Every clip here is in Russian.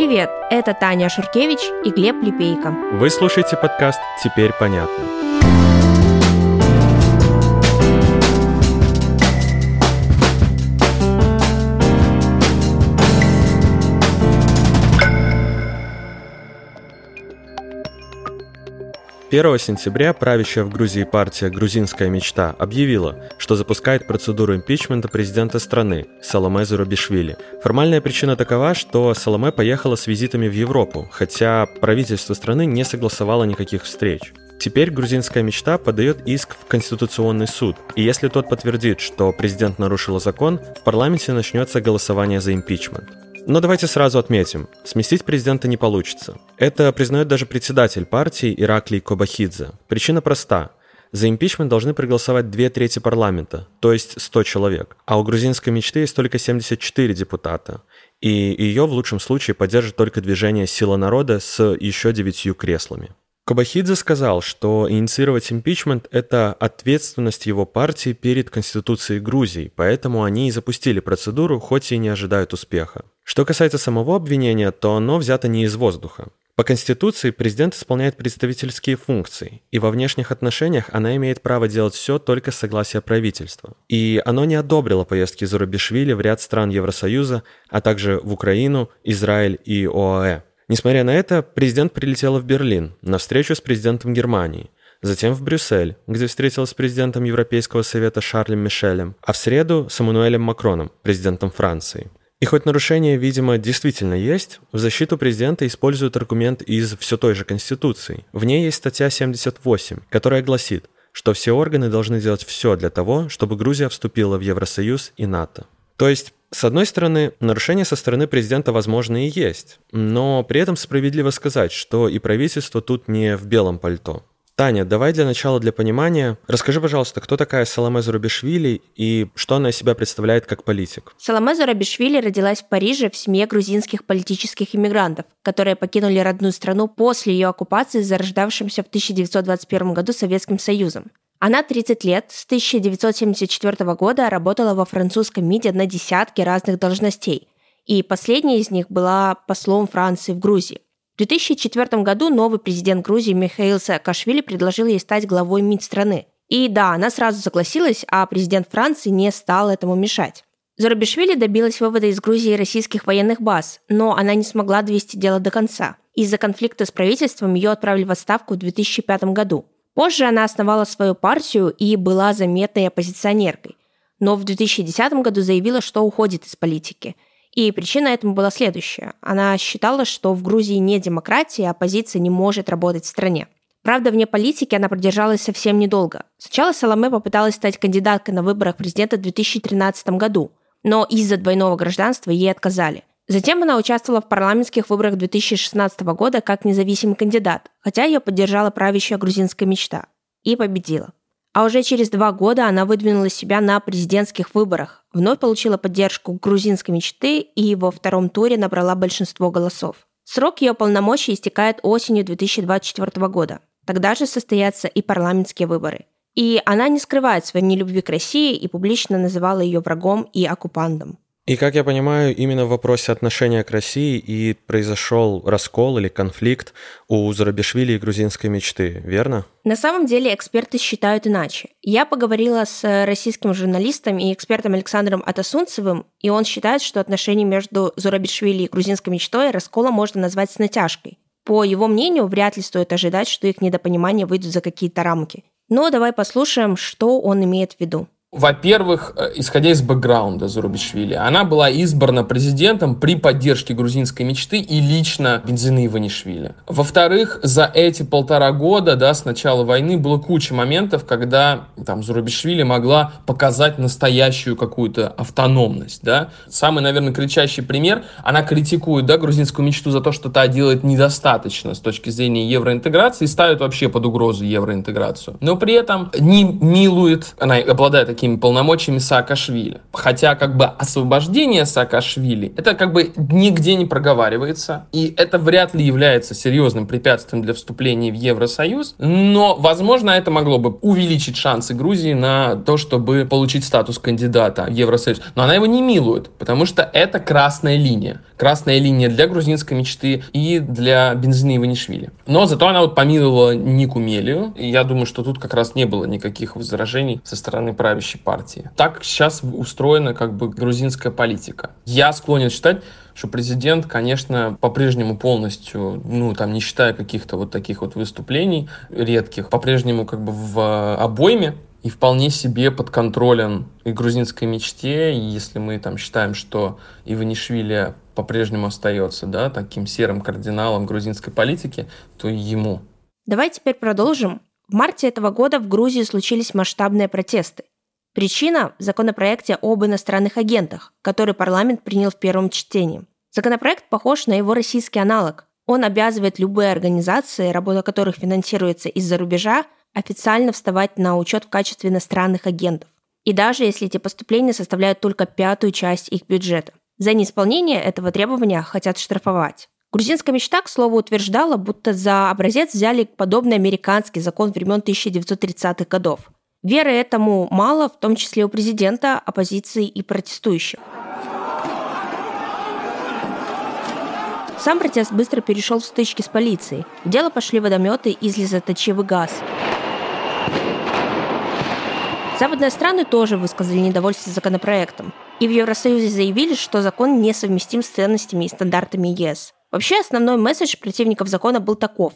Привет, это Таня Шуркевич и Глеб Липейко. Вы слушаете подкаст «Теперь понятно». 1 сентября правящая в Грузии партия «Грузинская мечта» объявила, что запускает процедуру импичмента президента страны Саломе Зурабишвили. Формальная причина такова, что Саломе поехала с визитами в Европу, хотя правительство страны не согласовало никаких встреч. Теперь грузинская мечта подает иск в Конституционный суд, и если тот подтвердит, что президент нарушил закон, в парламенте начнется голосование за импичмент. Но давайте сразу отметим, сместить президента не получится. Это признает даже председатель партии Ираклий Кобахидзе. Причина проста. За импичмент должны проголосовать две трети парламента, то есть 100 человек. А у грузинской мечты есть только 74 депутата. И ее в лучшем случае поддержит только движение «Сила народа» с еще девятью креслами. Кобахидзе сказал, что инициировать импичмент – это ответственность его партии перед Конституцией Грузии, поэтому они и запустили процедуру, хоть и не ожидают успеха. Что касается самого обвинения, то оно взято не из воздуха. По Конституции президент исполняет представительские функции, и во внешних отношениях она имеет право делать все только с согласия правительства. И оно не одобрило поездки Зурабишвили в ряд стран Евросоюза, а также в Украину, Израиль и ОАЭ. Несмотря на это, президент прилетела в Берлин на встречу с президентом Германии, затем в Брюссель, где встретилась с президентом Европейского совета Шарлем Мишелем, а в среду с Эммануэлем Макроном, президентом Франции. И хоть нарушения, видимо, действительно есть, в защиту президента используют аргумент из все той же Конституции. В ней есть статья 78, которая гласит, что все органы должны делать все для того, чтобы Грузия вступила в Евросоюз и НАТО. То есть с одной стороны, нарушения со стороны президента, возможно, и есть, но при этом справедливо сказать, что и правительство тут не в белом пальто. Таня, давай для начала, для понимания, расскажи, пожалуйста, кто такая Саламе Зарубишвили и что она из себя представляет как политик? Саламе Зарубишвили родилась в Париже в семье грузинских политических иммигрантов, которые покинули родную страну после ее оккупации зарождавшимся в 1921 году Советским Союзом. Она 30 лет, с 1974 года работала во французском МИДе на десятки разных должностей, и последняя из них была послом Франции в Грузии. В 2004 году новый президент Грузии Михаил Саакашвили предложил ей стать главой МИД страны. И да, она сразу согласилась, а президент Франции не стал этому мешать. Зарубишвили добилась вывода из Грузии российских военных баз, но она не смогла довести дело до конца. Из-за конфликта с правительством ее отправили в отставку в 2005 году. Позже она основала свою партию и была заметной оппозиционеркой, но в 2010 году заявила, что уходит из политики. И причина этому была следующая. Она считала, что в Грузии не демократия, а оппозиция не может работать в стране. Правда, вне политики она продержалась совсем недолго. Сначала Саламе попыталась стать кандидаткой на выборах президента в 2013 году, но из-за двойного гражданства ей отказали. Затем она участвовала в парламентских выборах 2016 года как независимый кандидат, хотя ее поддержала правящая грузинская мечта, и победила. А уже через два года она выдвинула себя на президентских выборах, вновь получила поддержку грузинской мечты и во втором туре набрала большинство голосов. Срок ее полномочий истекает осенью 2024 года. Тогда же состоятся и парламентские выборы. И она не скрывает своей нелюбви к России и публично называла ее врагом и оккупантом. И, как я понимаю, именно в вопросе отношения к России и произошел раскол или конфликт у Зарабишвили и грузинской мечты, верно? На самом деле эксперты считают иначе. Я поговорила с российским журналистом и экспертом Александром Атасунцевым, и он считает, что отношения между Зурабишвили и грузинской мечтой раскола можно назвать с натяжкой. По его мнению, вряд ли стоит ожидать, что их недопонимания выйдут за какие-то рамки. Но давай послушаем, что он имеет в виду. Во-первых, э, исходя из бэкграунда Зарубишвили, она была избрана президентом при поддержке грузинской мечты и лично Бензины Иванишвили. Во-вторых, за эти полтора года, да, с начала войны было куча моментов, когда там Зарубишвили могла показать настоящую какую-то автономность, да. Самый, наверное, кричащий пример, она критикует, да, грузинскую мечту за то, что та делает недостаточно с точки зрения евроинтеграции и ставит вообще под угрозу евроинтеграцию. Но при этом не милует, она обладает такими полномочиями Саакашвили. Хотя как бы освобождение Саакашвили, это как бы нигде не проговаривается, и это вряд ли является серьезным препятствием для вступления в Евросоюз, но, возможно, это могло бы увеличить шансы Грузии на то, чтобы получить статус кандидата в Евросоюз. Но она его не милует, потому что это красная линия. Красная линия для грузинской мечты и для Бензины Иванишвили. Но зато она вот помиловала Нику Мелию, и я думаю, что тут как раз не было никаких возражений со стороны правящей партии. Так сейчас устроена как бы грузинская политика. Я склонен считать, что президент, конечно, по-прежнему полностью, ну, там, не считая каких-то вот таких вот выступлений редких, по-прежнему как бы в обойме, и вполне себе подконтролен и грузинской мечте, и если мы там считаем, что Иванишвили по-прежнему остается, да, таким серым кардиналом грузинской политики, то ему. Давай теперь продолжим в марте этого года в Грузии случились масштабные протесты. Причина – в законопроекте об иностранных агентах, который парламент принял в первом чтении. Законопроект похож на его российский аналог. Он обязывает любые организации, работа которых финансируется из-за рубежа, официально вставать на учет в качестве иностранных агентов. И даже если эти поступления составляют только пятую часть их бюджета. За неисполнение этого требования хотят штрафовать. Грузинская мечта, к слову, утверждала, будто за образец взяли подобный американский закон времен 1930-х годов. Веры этому мало, в том числе у президента, оппозиции и протестующих. Сам протест быстро перешел в стычки с полицией. В дело пошли водометы и слезоточивый газ. Западные страны тоже высказали недовольство законопроектом. И в Евросоюзе заявили, что закон несовместим с ценностями и стандартами ЕС. Вообще основной месседж противников закона был таков.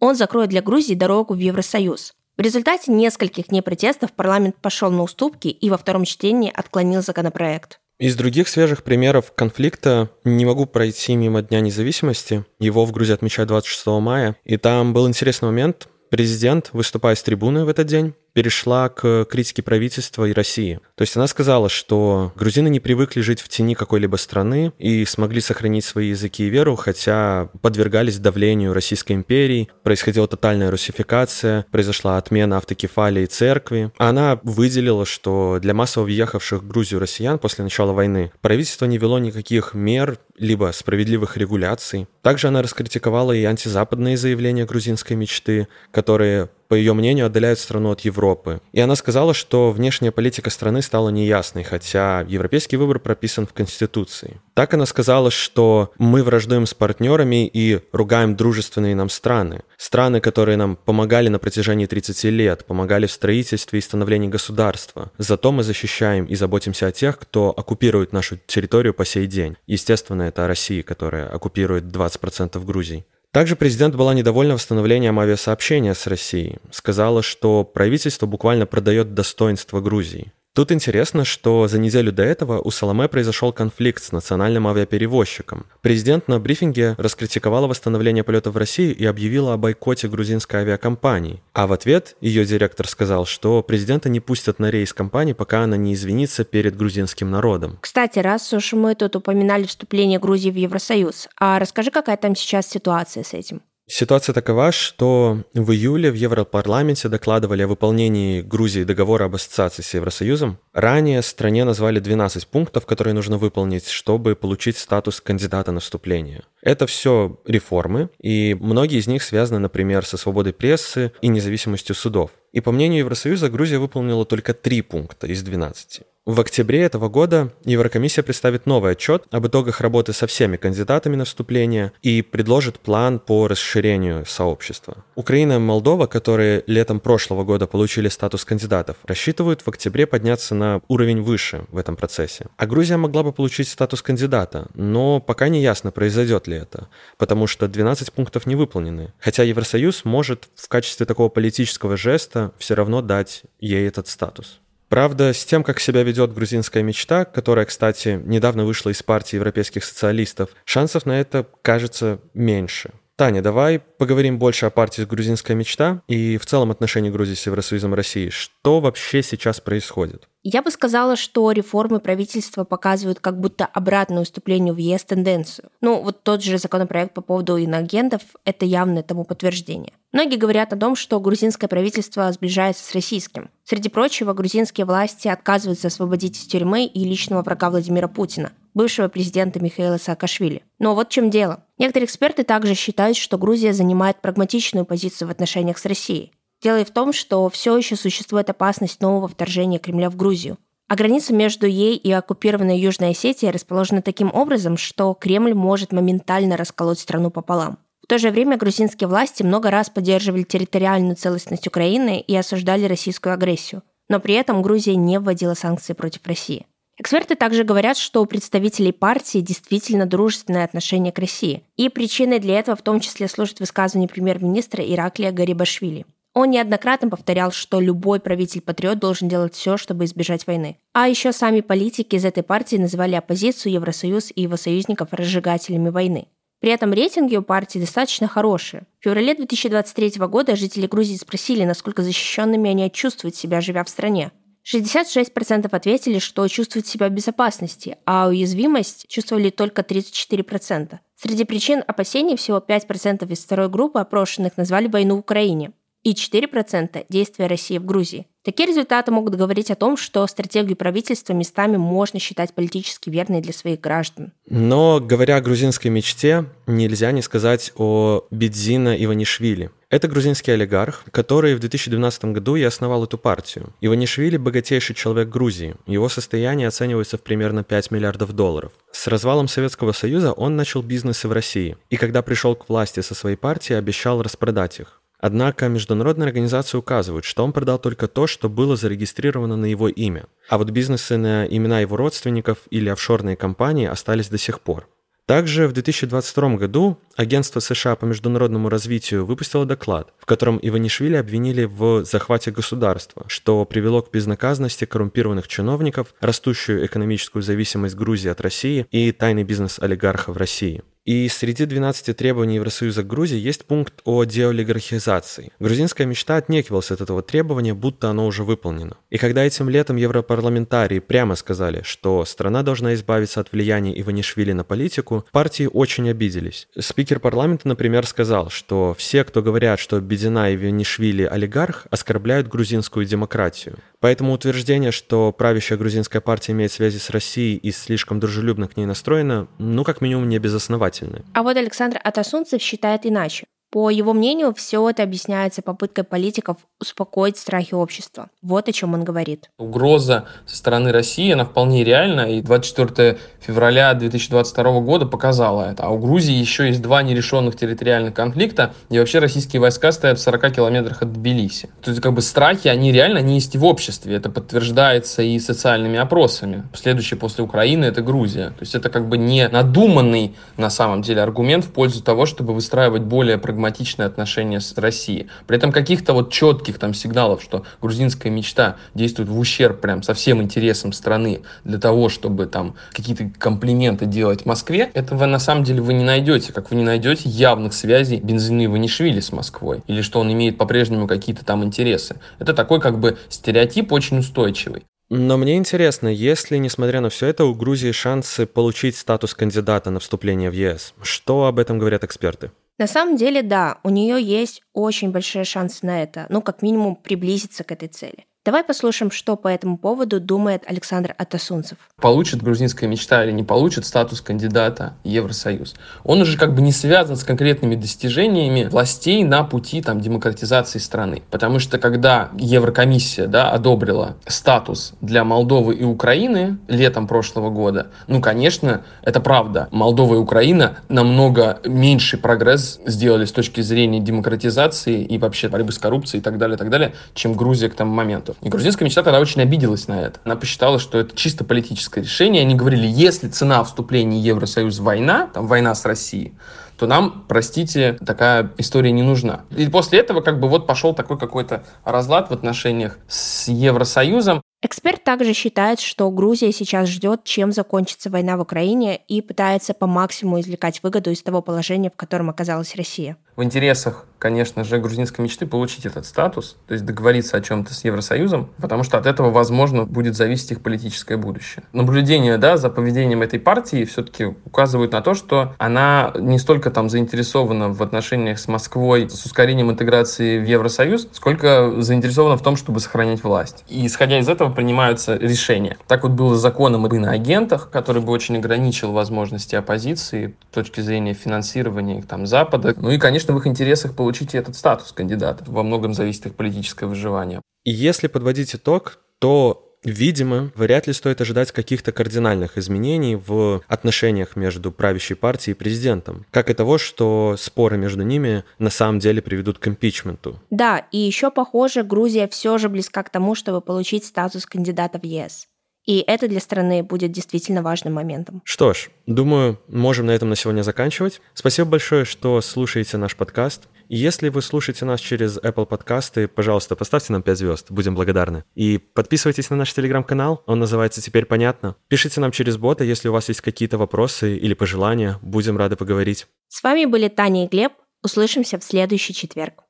Он закроет для Грузии дорогу в Евросоюз. В результате нескольких дней протестов парламент пошел на уступки и во втором чтении отклонил законопроект. Из других свежих примеров конфликта не могу пройти мимо Дня независимости. Его в Грузии отмечают 26 мая. И там был интересный момент. Президент, выступая с трибуны в этот день, перешла к критике правительства и России. То есть она сказала, что грузины не привыкли жить в тени какой-либо страны и смогли сохранить свои языки и веру, хотя подвергались давлению Российской империи, происходила тотальная русификация, произошла отмена автокефалии церкви. Она выделила, что для массово въехавших в Грузию россиян после начала войны правительство не вело никаких мер либо справедливых регуляций. Также она раскритиковала и антизападные заявления грузинской мечты, которые по ее мнению, отдаляют страну от Европы. И она сказала, что внешняя политика страны стала неясной, хотя европейский выбор прописан в Конституции. Так она сказала, что мы враждуем с партнерами и ругаем дружественные нам страны. Страны, которые нам помогали на протяжении 30 лет, помогали в строительстве и становлении государства. Зато мы защищаем и заботимся о тех, кто оккупирует нашу территорию по сей день. Естественно, это Россия, которая оккупирует 20% Грузии. Также президент была недовольна восстановлением авиасообщения с Россией. Сказала, что правительство буквально продает достоинство Грузии. Тут интересно, что за неделю до этого у Саламе произошел конфликт с национальным авиаперевозчиком. Президент на брифинге раскритиковала восстановление полетов в России и объявила о бойкоте грузинской авиакомпании. А в ответ ее директор сказал, что президента не пустят на рейс компании, пока она не извинится перед грузинским народом. Кстати, раз уж мы тут упоминали вступление Грузии в Евросоюз, а расскажи, какая там сейчас ситуация с этим? Ситуация такова, что в июле в Европарламенте докладывали о выполнении Грузии договора об ассоциации с Евросоюзом. Ранее стране назвали 12 пунктов, которые нужно выполнить, чтобы получить статус кандидата на вступление. Это все реформы, и многие из них связаны, например, со свободой прессы и независимостью судов. И по мнению Евросоюза, Грузия выполнила только три пункта из 12. В октябре этого года Еврокомиссия представит новый отчет об итогах работы со всеми кандидатами на вступление и предложит план по расширению сообщества. Украина и Молдова, которые летом прошлого года получили статус кандидатов, рассчитывают в октябре подняться на уровень выше в этом процессе. А Грузия могла бы получить статус кандидата, но пока не ясно, произойдет ли это, потому что 12 пунктов не выполнены. Хотя Евросоюз может в качестве такого политического жеста все равно дать ей этот статус. Правда, с тем, как себя ведет грузинская мечта, которая, кстати, недавно вышла из партии европейских социалистов, шансов на это кажется меньше. Таня, давай поговорим больше о партии «Грузинская мечта» и в целом отношении Грузии с Евросоюзом России. Что вообще сейчас происходит? Я бы сказала, что реформы правительства показывают как будто обратное уступлению в ЕС тенденцию. Ну, вот тот же законопроект по поводу иноагентов – это явное тому подтверждение. Многие говорят о том, что грузинское правительство сближается с российским. Среди прочего, грузинские власти отказываются освободить из тюрьмы и личного врага Владимира Путина, бывшего президента Михаила Саакашвили. Но вот в чем дело. Некоторые эксперты также считают, что Грузия занимает прагматичную позицию в отношениях с Россией. Дело в том, что все еще существует опасность нового вторжения Кремля в Грузию. А граница между ей и оккупированной Южной Осетией расположена таким образом, что Кремль может моментально расколоть страну пополам. В то же время грузинские власти много раз поддерживали территориальную целостность Украины и осуждали российскую агрессию. Но при этом Грузия не вводила санкции против России. Эксперты также говорят, что у представителей партии действительно дружественное отношение к России. И причиной для этого в том числе служит высказывание премьер-министра Ираклия Гарибашвили. Он неоднократно повторял, что любой правитель-патриот должен делать все, чтобы избежать войны. А еще сами политики из этой партии называли оппозицию, Евросоюз и его союзников разжигателями войны. При этом рейтинги у партии достаточно хорошие. В феврале 2023 года жители Грузии спросили, насколько защищенными они чувствуют себя, живя в стране. 66% ответили, что чувствуют себя в безопасности, а уязвимость чувствовали только 34%. Среди причин опасений всего 5% из второй группы опрошенных назвали войну в Украине и 4% действия России в Грузии. Такие результаты могут говорить о том, что стратегию правительства местами можно считать политически верной для своих граждан. Но, говоря о грузинской мечте, нельзя не сказать о Бедзина Иванишвили. Это грузинский олигарх, который в 2012 году и основал эту партию. Иванишвили – богатейший человек Грузии. Его состояние оценивается в примерно 5 миллиардов долларов. С развалом Советского Союза он начал бизнесы в России. И когда пришел к власти со своей партией, обещал распродать их. Однако международные организации указывают, что он продал только то, что было зарегистрировано на его имя. А вот бизнесы на имена его родственников или офшорные компании остались до сих пор. Также в 2022 году Агентство США по международному развитию выпустило доклад, в котором Иванишвили обвинили в захвате государства, что привело к безнаказанности коррумпированных чиновников, растущую экономическую зависимость Грузии от России и тайный бизнес олигарха в России. И среди 12 требований Евросоюза к Грузии есть пункт о деолигархизации. Грузинская мечта отнекивалась от этого требования, будто оно уже выполнено. И когда этим летом европарламентарии прямо сказали, что страна должна избавиться от влияния Иванишвили на политику, партии очень обиделись. Спикер парламента, например, сказал, что все, кто говорят, что Бедина Иванишвили олигарх, оскорбляют грузинскую демократию. Поэтому утверждение, что правящая грузинская партия имеет связи с Россией и слишком дружелюбно к ней настроена, ну, как минимум, не безосновательно основательны. А вот Александр Атасунцев считает иначе. По его мнению, все это объясняется попыткой политиков успокоить страхи общества. Вот о чем он говорит. Угроза со стороны России, она вполне реальна, и 24 февраля 2022 года показала это. А у Грузии еще есть два нерешенных территориальных конфликта, и вообще российские войска стоят в 40 километрах от Тбилиси. То есть как бы страхи, они реально не есть и в обществе. Это подтверждается и социальными опросами. Следующий после Украины это Грузия. То есть это как бы не надуманный на самом деле аргумент в пользу того, чтобы выстраивать более прагматичные прагматичное отношение с Россией. При этом каких-то вот четких там сигналов, что грузинская мечта действует в ущерб прям со всем интересам страны для того, чтобы там какие-то комплименты делать Москве, этого на самом деле вы не найдете, как вы не найдете явных связей Бензины Ванишвили с Москвой, или что он имеет по-прежнему какие-то там интересы. Это такой как бы стереотип очень устойчивый. Но мне интересно, есть ли, несмотря на все это, у Грузии шансы получить статус кандидата на вступление в ЕС? Что об этом говорят эксперты? На самом деле, да, у нее есть очень большие шансы на это, ну, как минимум, приблизиться к этой цели. Давай послушаем, что по этому поводу думает Александр Атасунцев. Получит грузинская мечта или не получит статус кандидата Евросоюз. Он уже как бы не связан с конкретными достижениями властей на пути там, демократизации страны. Потому что когда Еврокомиссия да, одобрила статус для Молдовы и Украины летом прошлого года, ну, конечно, это правда. Молдова и Украина намного меньший прогресс сделали с точки зрения демократизации и вообще борьбы с коррупцией и так далее, и так далее, чем Грузия к тому моменту. И грузинская мечта тогда очень обиделась на это. Она посчитала, что это чисто политическое решение. Они говорили, если цена вступления Евросоюз война, там война с Россией, то нам, простите, такая история не нужна. И после этого как бы вот пошел такой какой-то разлад в отношениях с Евросоюзом. Эксперт также считает, что Грузия сейчас ждет, чем закончится война в Украине и пытается по максимуму извлекать выгоду из того положения, в котором оказалась Россия. В интересах, конечно же, грузинской мечты получить этот статус, то есть договориться о чем-то с Евросоюзом, потому что от этого, возможно, будет зависеть их политическое будущее. Наблюдение да, за поведением этой партии все-таки указывают на то, что она не столько там заинтересована в отношениях с Москвой, с ускорением интеграции в Евросоюз, сколько заинтересована в том, чтобы сохранять власть. И исходя из этого принимаются решения. Так вот было законом и на агентах, который бы очень ограничил возможности оппозиции с точки зрения финансирования там, Запада. Ну и, конечно, в их интересах получить этот статус кандидата. Во многом зависит их политическое выживание. И если подводить итог, то Видимо, вряд ли стоит ожидать каких-то кардинальных изменений в отношениях между правящей партией и президентом, как и того, что споры между ними на самом деле приведут к импичменту. Да, и еще похоже, Грузия все же близка к тому, чтобы получить статус кандидата в ЕС. И это для страны будет действительно важным моментом. Что ж, думаю, можем на этом на сегодня заканчивать. Спасибо большое, что слушаете наш подкаст. Если вы слушаете нас через Apple подкасты, пожалуйста, поставьте нам 5 звезд, будем благодарны. И подписывайтесь на наш телеграм-канал, он называется «Теперь понятно». Пишите нам через бота, если у вас есть какие-то вопросы или пожелания, будем рады поговорить. С вами были Таня и Глеб. Услышимся в следующий четверг.